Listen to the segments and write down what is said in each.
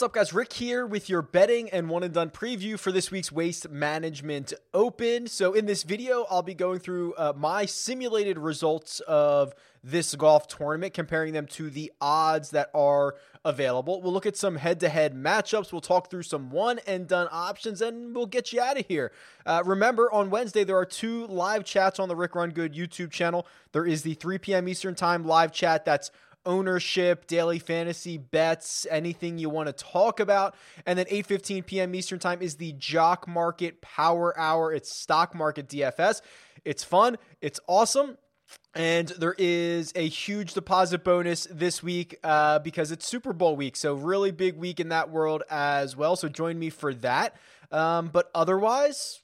What's up, guys? Rick here with your betting and one and done preview for this week's Waste Management Open. So, in this video, I'll be going through uh, my simulated results of this golf tournament, comparing them to the odds that are available. We'll look at some head to head matchups. We'll talk through some one and done options, and we'll get you out of here. Uh, remember, on Wednesday, there are two live chats on the Rick Run Good YouTube channel. There is the 3 p.m. Eastern Time live chat that's ownership, daily fantasy bets, anything you want to talk about. And then 8:15 p.m. Eastern Time is the Jock Market Power Hour. It's stock market DFS. It's fun. It's awesome. And there is a huge deposit bonus this week uh, because it's Super Bowl week. So, really big week in that world as well. So, join me for that. Um, but otherwise,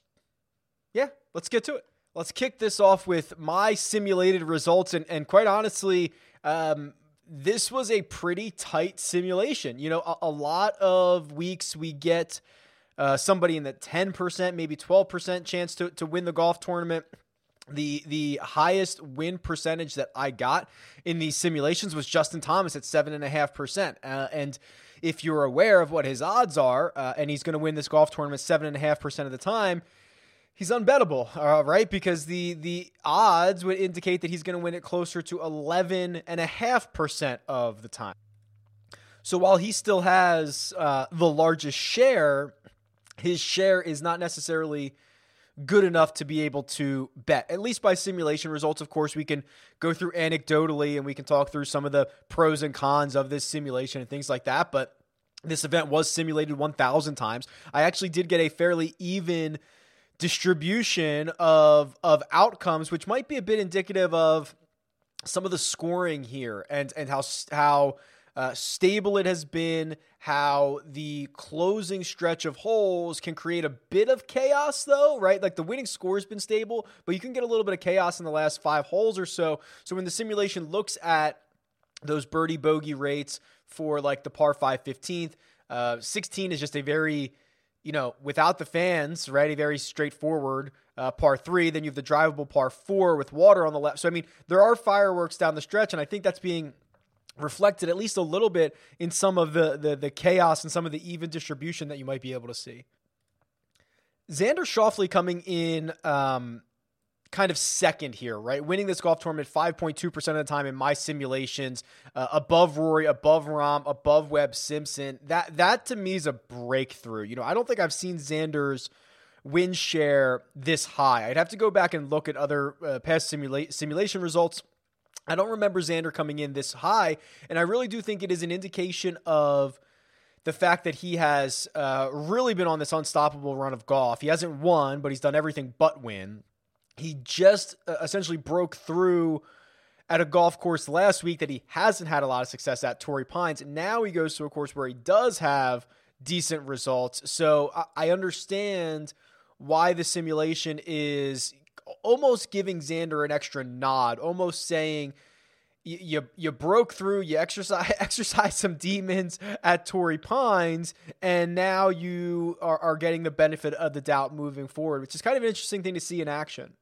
yeah, let's get to it. Let's kick this off with my simulated results. And, and quite honestly, um, this was a pretty tight simulation. You know, a, a lot of weeks we get uh, somebody in the 10%, maybe 12% chance to, to win the golf tournament. The the highest win percentage that I got in these simulations was Justin Thomas at seven and a half percent. Uh, and if you're aware of what his odds are, uh, and he's going to win this golf tournament seven and a half percent of the time, he's unbettable, uh, right? Because the the odds would indicate that he's going to win it closer to 11.5% of the time. So while he still has uh, the largest share, his share is not necessarily good enough to be able to bet, at least by simulation results. Of course, we can go through anecdotally and we can talk through some of the pros and cons of this simulation and things like that. But this event was simulated 1,000 times. I actually did get a fairly even distribution of of outcomes, which might be a bit indicative of some of the scoring here and and how how uh, stable it has been, how the closing stretch of holes can create a bit of chaos, though, right? Like the winning score has been stable, but you can get a little bit of chaos in the last five holes or so. So when the simulation looks at those birdie bogey rates for like the par 5 15th, uh, 16 is just a very you know, without the fans, right? A very straightforward uh, par three. Then you have the drivable par four with water on the left. So, I mean, there are fireworks down the stretch, and I think that's being reflected at least a little bit in some of the, the, the chaos and some of the even distribution that you might be able to see. Xander Schauffele coming in um, kind of second here, right? Winning this golf tournament 5.2% of the time in my simulations, uh, above Rory, above Rahm, above Webb Simpson. That that to me is a breakthrough. You know, I don't think I've seen Xander's win share this high. I'd have to go back and look at other uh, past simula- simulation results. I don't remember Xander coming in this high, and I really do think it is an indication of the fact that he has uh, really been on this unstoppable run of golf. He hasn't won, but he's done everything but win he just uh, essentially broke through at a golf course last week that he hasn't had a lot of success at, Torrey Pines. Now he goes to a course where he does have decent results. So I understand why the simulation is almost giving Xander an extra nod, almost saying, you you broke through, you exercise exercise some demons at Torrey Pines, and now you are, are getting the benefit of the doubt moving forward, which is kind of an interesting thing to see in action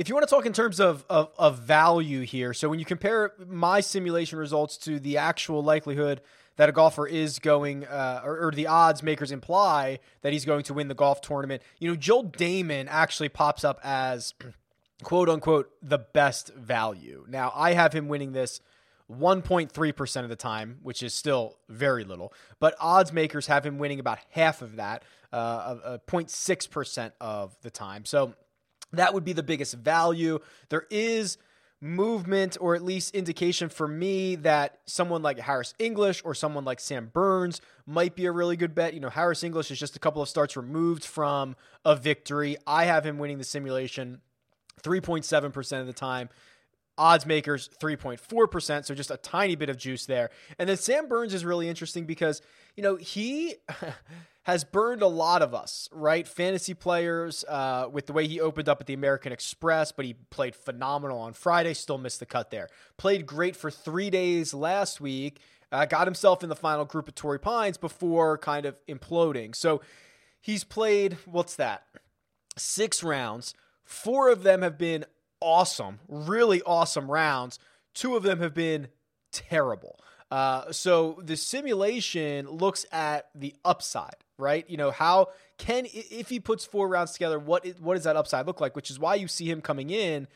if you want to talk in terms of, of, of, value here, so when you compare my simulation results to the actual likelihood that a golfer is going, uh, or, or, the odds makers imply that he's going to win the golf tournament, you know, Joel Dahmen actually pops up as quote unquote the best value. Now, I have him winning this 1.3% of the time, which is still very little, but odds makers have him winning about half of that, uh, 0.6% of the time. So, that would be the biggest value. There is movement or at least indication for me that someone like Harris English or someone like Sam Burns might be a really good bet. You know, Harris English is just a couple of starts removed from a victory. I have him winning the simulation 3.7% of the time. Odds makers 3.4%, so just a tiny bit of juice there. And then Sam Burns is really interesting because, you know, he has burned a lot of us, right? Fantasy players uh, with the way he opened up at the American Express, but he played phenomenal on Friday, still missed the cut there. Played great for three days last week, uh, got himself in the final group at Torrey Pines before kind of imploding. So he's played, what's that? Six rounds. Four of them have been awesome, really awesome rounds. Two of them have been terrible. Uh, so the simulation looks at the upside, right? You know how can if he puts four rounds together, what is, what does that upside look like? Which is why you see him coming in,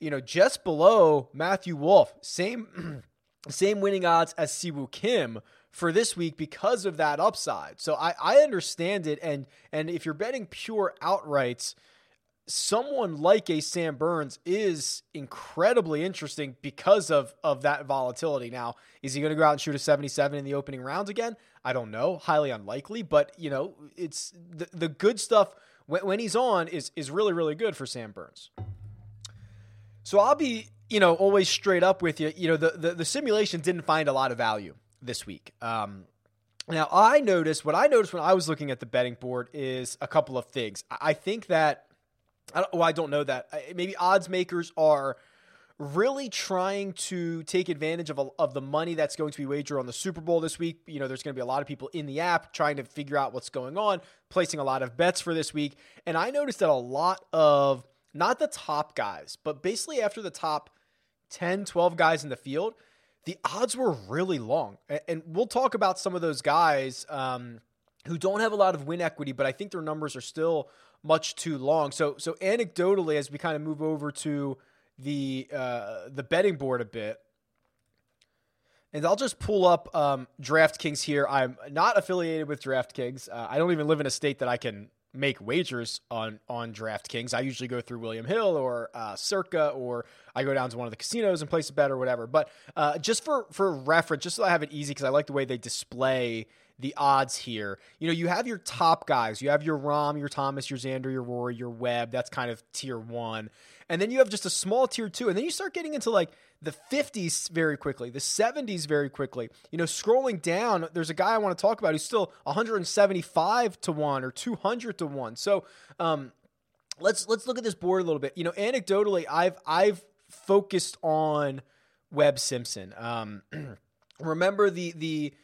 you know, just below Matthew Wolff, same same winning odds as Siwoo Kim for this week because of that upside. So I, I understand it, and and if you're betting pure outrights someone like a Sam Burns is incredibly interesting because of of that volatility. Now, is he going to go out and shoot a 77 in the opening rounds again? I don't know, highly unlikely, but you know, it's the, the good stuff when, when he's on is is really really good for Sam Burns. So I'll be, you know, always straight up with you. You know, the the, the simulation didn't find a lot of value this week. Um, now I noticed what I noticed when I was looking at the betting board is a couple of things. I think that I don't, well, I don't know that. Maybe odds makers are really trying to take advantage of, a, of the money that's going to be wagered on the Super Bowl this week. You know, there's going to be a lot of people in the app trying to figure out what's going on, placing a lot of bets for this week. And I noticed that a lot of not the top guys, but basically after the top 10, 12 guys in the field, the odds were really long. And we'll talk about some of those guys um, who don't have a lot of win equity, but I think their numbers are still much too long. So so anecdotally, as we kind of move over to the uh, the betting board a bit, and I'll just pull up um, DraftKings here. I'm not affiliated with DraftKings. Uh, I don't even live in a state that I can make wagers on on DraftKings. I usually go through William Hill or uh, Circa, or I go down to one of the casinos and place a bet or whatever. But uh, just for for reference, just so I have it easy, because I like the way they display the odds here. You know, you have your top guys. You have your Rahm, your Thomas, your Xander, your Rory, your Webb. That's kind of tier one. And then you have just a small tier two. And then you start getting into like the 50s very quickly, the 70s very quickly. You know, scrolling down, there's a guy I want to talk about who's still 175 to 1 or 200 to 1. So, um, let's let's look at this board a little bit. You know, anecdotally, I've I've focused on Webb Simpson. Um, remember the the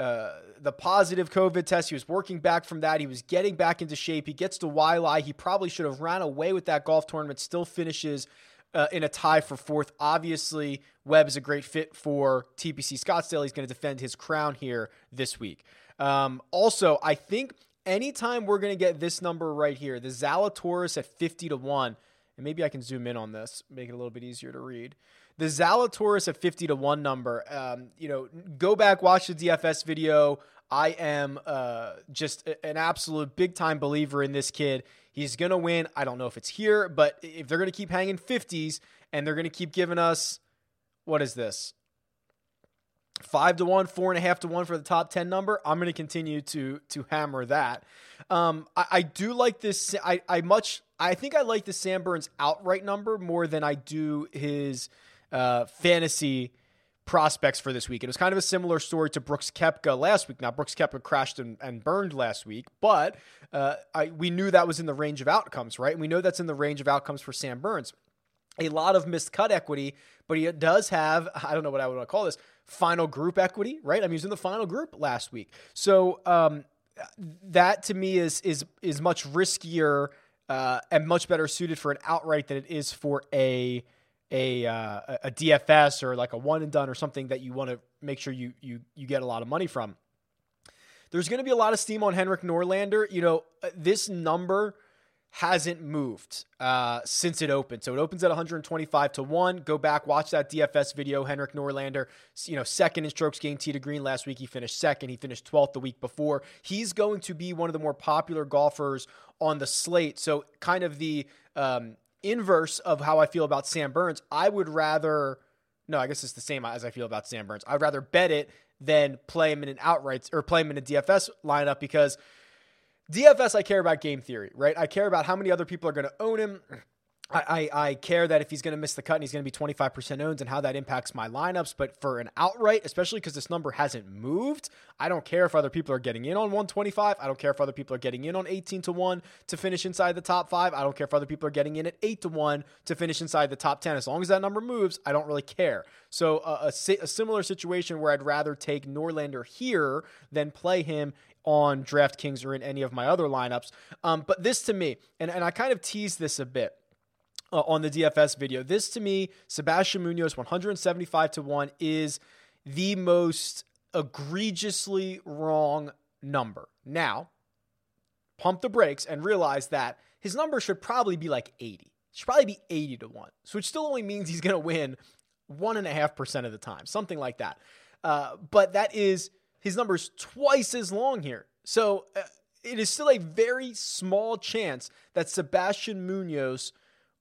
uh, the positive COVID test. He was working back from that. He was getting back into shape. He gets to Waialae. He probably should have ran away with that golf tournament. Still finishes uh, in a tie for fourth. Obviously, Webb is a great fit for TPC Scottsdale. He's going to defend his crown here this week. Um, also, I think anytime we're going to get this number right here, the Zalatoris at 50 to 1, and maybe I can zoom in on this, make it a little bit easier to read the Zalatoris at 50 to 1 number, um, you know, go back, watch the DFS video. I am uh, just an absolute big time believer in this kid. He's going to win. I don't know if it's here, but if they're going to keep hanging 50s and they're going to keep giving us, what is this? Five to one, four and a half to one for the top 10 number. I'm going to continue to to hammer that. Um, I, I do like this. I, I much, I think I like the Sam Burns outright number more than I do his uh, fantasy prospects for this week. It was kind of a similar story to Brooks Koepka last week. Now, Brooks Koepka crashed and, and burned last week, but uh, I, we knew that was in the range of outcomes, right? And we know that's in the range of outcomes for Sam Burns. A lot of missed cut equity, but he does have, I don't know what I would want to call this, final group equity, right? I'm using the final group last week. So um, that to me is is is much riskier uh, and much better suited for an outright than it is for a a uh, a DFS or like a one and done or something that you want to make sure you you you get a lot of money from. There's going to be a lot of steam on Henrik Norlander. You know, uh, this number hasn't moved uh, since it opened. So it opens at 125 to 1. Go back, watch that DFS video. Henrik Norlander, you know, second in strokes gained tee to green last week. He finished second. He finished 12th the week before. He's going to be one of the more popular golfers on the slate. So kind of the um, inverse of how I feel about Sam Burns, I would rather no, I guess it's the same as I feel about Sam Burns. I'd rather bet it than play him in an outright or play him in a DFS lineup because DFS I care about game theory, right? I care about how many other people are going to own him. I, I, care that if he's going to miss the cut and he's going to be 25% owned and how that impacts my lineups. But for an outright, especially because this number hasn't moved, I don't care if other people are getting in on 125. I don't care if other people are getting in on 18 to 1 to finish inside the top five. I don't care if other people are getting in at 8 to 1 to finish inside the top 10. As long as that number moves, I don't really care. So uh, a, a similar situation where I'd rather take Norlander here than play him on DraftKings or in any of my other lineups. Um, but this to me, and, and I kind of teased this a bit uh, on the DFS video. This to me, Sebastian Munoz, 175 to 1, is the most egregiously wrong number. Now, pump the brakes and realize that his number should probably be like 80. It should probably be 80 to 1. So it still only means he's going to win 1.5% of the time, something like that. Uh, but that is, his number's twice as long here. So uh, it is still a very small chance that Sebastian Munoz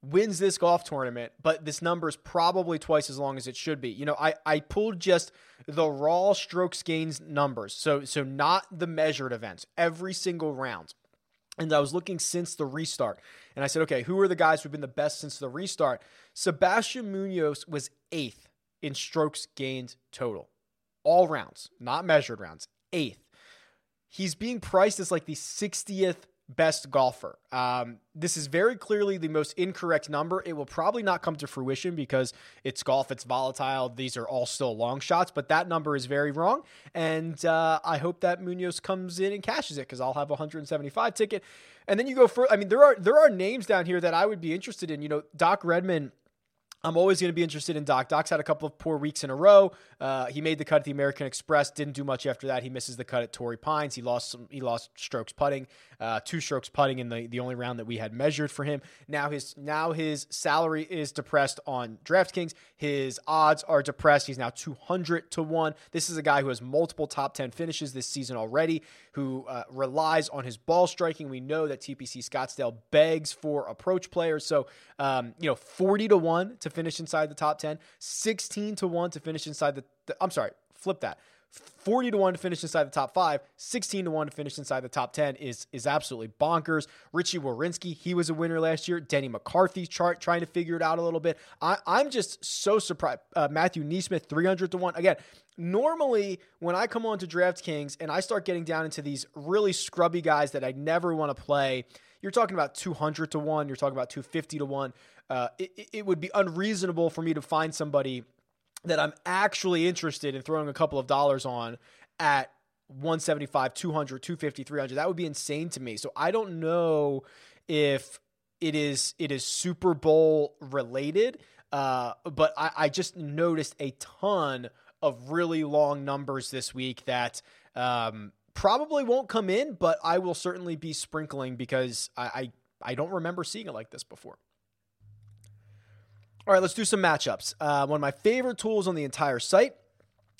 wins this golf tournament, but this number is probably twice as long as it should be. You know, I, I pulled just the raw strokes gains numbers. So so not the measured events, every single round. And I was looking since the restart. And I said, okay, who are the guys who've been the best since the restart? Sebastian Munoz was eighth in strokes gained total. All rounds, not measured rounds, eighth. He's being priced as like the 60th best golfer. Um, this is very clearly the most incorrect number. It will probably not come to fruition because it's golf, it's volatile. These are all still long shots, but that number is very wrong. And uh, I hope that Munoz comes in and cashes it because I'll have a 175 ticket. And then you go for, I mean, there are there are names down here that I would be interested in. You know, Doc Redman I'm always going to be interested in Doc. Doc's had a couple of poor weeks in a row. Uh, he made the cut at the American Express, didn't do much after that. He misses the cut at Torrey Pines. He lost some, he lost strokes putting, uh, two strokes putting in the, the only round that we had measured for him. Now his now his salary is depressed on DraftKings. His odds are depressed. He's now 200 to one. This is a guy who has multiple top 10 finishes this season already, who uh, relies on his ball striking. We know that TPC Scottsdale begs for approach players. So um, you know, 40 to one to finish inside the top 10, 16 to 1 to finish inside the, the I'm sorry, flip that. 40 to 1 to finish inside the top 5, 16 to 1 to finish inside the top 10 is is absolutely bonkers. Richie Werenski, he was a winner last year. Denny McCarthy chart trying to figure it out a little bit. I, I'm just so surprised. Uh, Matthew NeSmith, 300 to 1. Again, normally when I come on to DraftKings and I start getting down into these really scrubby guys that I never want to play, you're talking about 200 to 1, you're talking about 250 to 1 uh, it, it would be unreasonable for me to find somebody that I'm actually interested in throwing a couple of dollars on at 175, 200, 250, 300. That would be insane to me. So I don't know if it is it is Super Bowl related, uh, but I, I, just noticed a ton of really long numbers this week that um, probably won't come in, but I will certainly be sprinkling because I, I, I don't remember seeing it like this before. All right, let's do some matchups. Uh, one of my favorite tools on the entire site.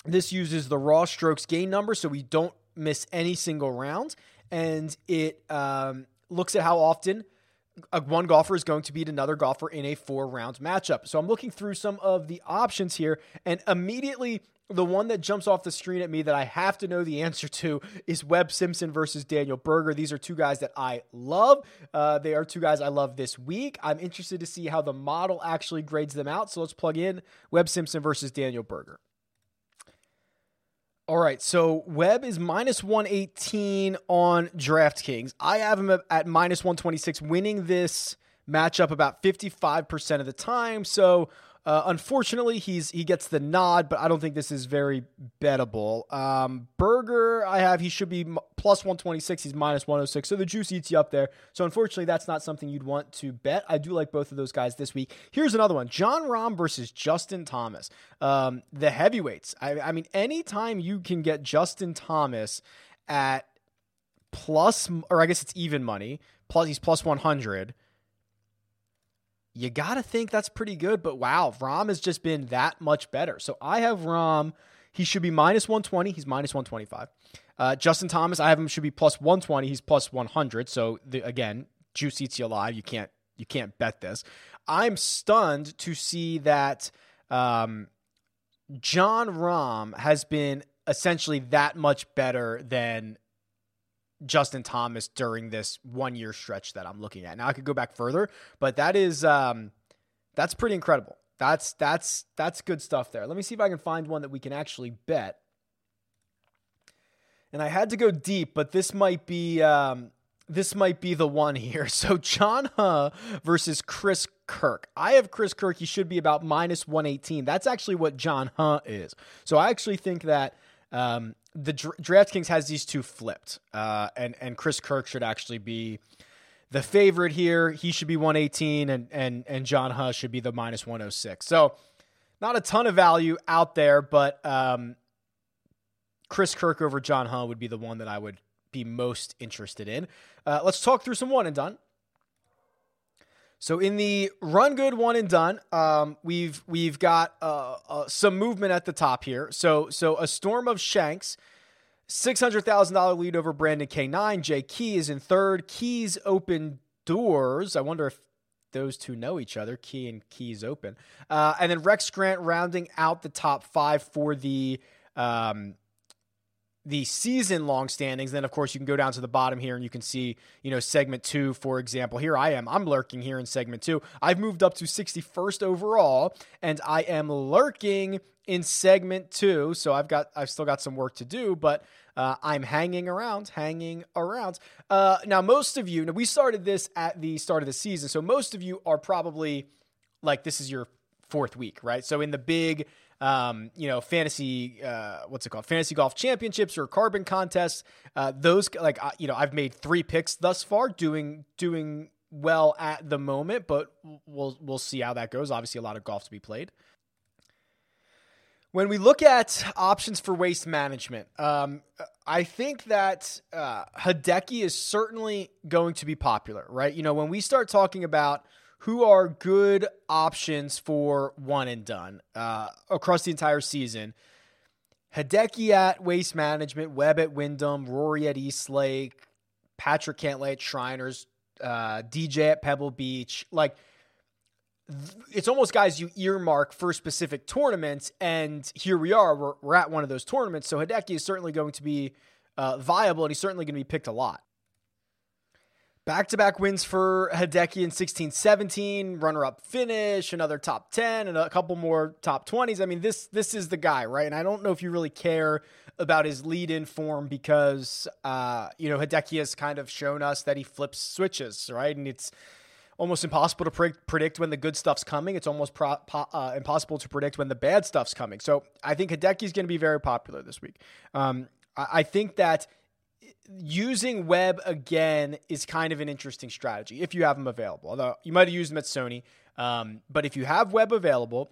This uses the raw strokes gain number so we don't miss any single round. And it um, looks at how often one golfer is going to beat another golfer in a four round matchup. So I'm looking through some of the options here, and immediately the one that jumps off the screen at me that I have to know the answer to is Webb Simpson versus Daniel Berger. These are two guys that I love. Uh, they are two guys I love this week. I'm interested to see how the model actually grades them out. So let's plug in Webb Simpson versus Daniel Berger. All right, so Webb is minus 118 on DraftKings. I have him at minus 126, winning this matchup about 55% of the time. So uh, unfortunately, he's he gets the nod, but I don't think this is very bettable. Um, Berger, I have he should be plus 126. He's minus 106, so the juice eats you up there. So unfortunately, that's not something you'd want to bet. I do like both of those guys this week. Here's another one: Jon Rahm versus Justin Thomas. Um, the heavyweights. I, I mean, anytime you can get Justin Thomas at plus, or I guess it's even money. Plus, he's plus 100 you got to think that's pretty good. But wow, Rahm has just been that much better. So I have Rahm. He should be minus 120. He's minus 125. Uh, Justin Thomas, I have him should be plus 120. He's plus 100. So the, again, juice eats you alive. You can't you can't bet this. I'm stunned to see that um, Jon Rahm has been essentially that much better than Justin Thomas during this one year stretch that I'm looking at. Now I could go back further, but that is um, that's pretty incredible. That's that's that's good stuff there. Let me see if I can find one that we can actually bet. And I had to go deep, but this might be um, this might be the one here. So John Huh versus Chris Kirk. I have Chris Kirk. He should be about minus 118. That's actually what John Huh is. So I actually think that um, the DraftKings has these two flipped, uh, and and Chris Kirk should actually be the favorite here. He should be 118, and and and John Huh should be the minus 106. So not a ton of value out there, but um, Chris Kirk over John Huh would be the one that I would be most interested in. Uh, let's talk through some one and done. So in the run good one and done, um, we've we've got uh, uh, some movement at the top here. So so a storm of shanks, six hundred thousand dollar lead over Brandon K nine. Jay Key is in third. Keys open doors. I wonder if those two know each other. Key and Keys open, uh, and then Rex Grant rounding out the top five for the um, the season long standings. Then, of course, you can go down to the bottom here and you can see, you know, segment two, for example. Here I am. I'm lurking here in segment two. I've moved up to 61st overall and I am lurking in segment two. So I've got, I've still got some work to do, but uh, I'm hanging around, hanging around. Uh, now, most of you, now we started this at the start of the season. So most of you are probably like, this is your fourth week, right? So in the big um, you know, fantasy, uh, what's it called? Fantasy golf championships or carbon contests. Uh, those like, you know, I've made three picks thus far, doing doing well at the moment, but we'll we'll see how that goes. Obviously, a lot of golf to be played. When we look at options for waste management, um, I think that uh, Hideki is certainly going to be popular, right? You know, when we start talking about who are good options for one and done uh, across the entire season. Hideki at Waste Management, Webb at Wyndham, Rory at East Lake, Patrick Cantlay at Shriners, uh, DJ at Pebble Beach. Like, it's almost guys you earmark for specific tournaments. And here we are, we're, we're at one of those tournaments. So Hideki is certainly going to be uh, viable and he's certainly going to be picked a lot. Back to back wins for Hideki in 16 17, runner up finish, another top 10, and a couple more top 20s. I mean, this this is the guy, right? And I don't know if you really care about his lead in form because, uh, you know, Hideki has kind of shown us that he flips switches, right? And it's almost impossible to pre- predict when the good stuff's coming. It's almost pro- po- uh, impossible to predict when the bad stuff's coming. So I think Hideki is going to be very popular this week. Um, I-, I think that using Webb again is kind of an interesting strategy if you have him available. Although you might have used him at Sony, um, but if you have Webb available,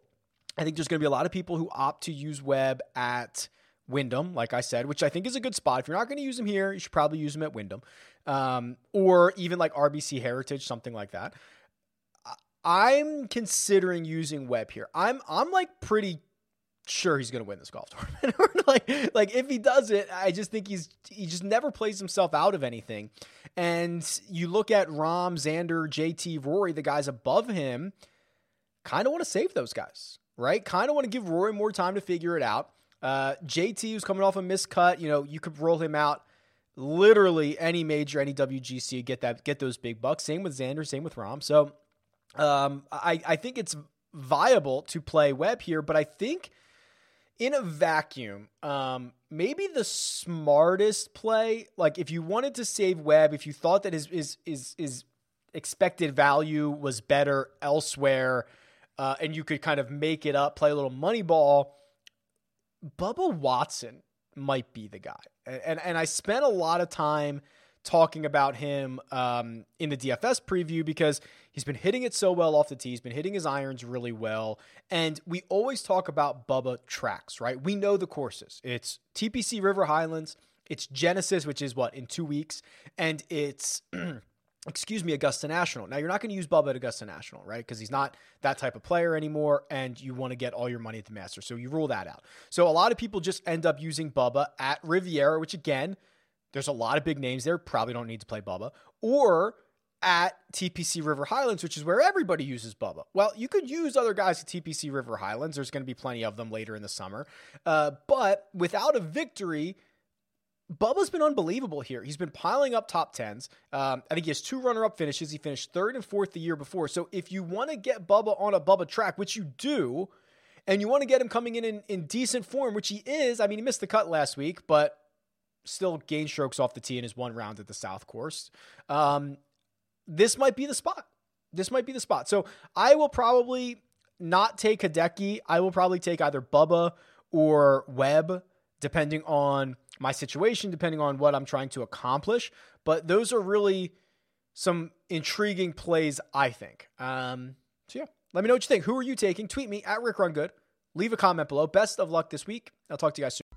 I think there's going to be a lot of people who opt to use Webb at Wyndham, like I said, which I think is a good spot. If you're not going to use him here, you should probably use him at Wyndham, um, or even like RBC Heritage, something like that. I'm considering using Webb here. I'm I'm like pretty sure he's going to win this golf tournament. like, like if he does it, I just think he's he just never plays himself out of anything. And you look at Rahm, Xander, JT, Rory, the guys above him, kind of want to save those guys, right? Kind of want to give Rory more time to figure it out. Uh, JT, who's coming off a miscut, you know, you could roll him out literally any major, any WGC, get that, get those big bucks. Same with Xander, same with Rahm. So, um, I, I think it's viable to play Webb here, but I think in a vacuum, um, maybe the smartest play, like if you wanted to save Webb, if you thought that his his his, his expected value was better elsewhere, uh, and you could kind of make it up, play a little money ball, Bubba Watson might be the guy. And and, and I spent a lot of time talking about him um, in the DFS preview because he's been hitting it so well off the tee. He's been hitting his irons really well. And we always talk about Bubba tracks, right? We know the courses. It's TPC River Highlands, it's Genesis, which is what, in two weeks, and it's. excuse me, Augusta National. Now, you're not going to use Bubba at Augusta National, right? Because he's not that type of player anymore, and you want to get all your money at the Masters. So you rule that out. So a lot of people just end up using Bubba at Riviera, which again, there's a lot of big names there. Probably don't need to play Bubba. Or at TPC River Highlands, which is where everybody uses Bubba. Well, you could use other guys at TPC River Highlands. There's going to be plenty of them later in the summer. Uh, but without a victory, Bubba's been unbelievable here. He's been piling up top tens. Um, I think he has two runner up finishes. He finished third and fourth the year before. So if you want to get Bubba on a Bubba track, which you do, and you want to get him coming in, in in decent form, which he is, I mean, he missed the cut last week, but still gained strokes off the tee in his one round at the South Course. Um, this might be the spot. This might be the spot. So I will probably not take Hideki. I will probably take either Bubba or Webb, depending on my situation, depending on what I'm trying to accomplish. But those are really some intriguing plays, I think. Um, so yeah, let me know what you think. Who are you taking? Tweet me at Rick Run Good leave a comment below. Best of luck this week. I'll talk to you guys soon.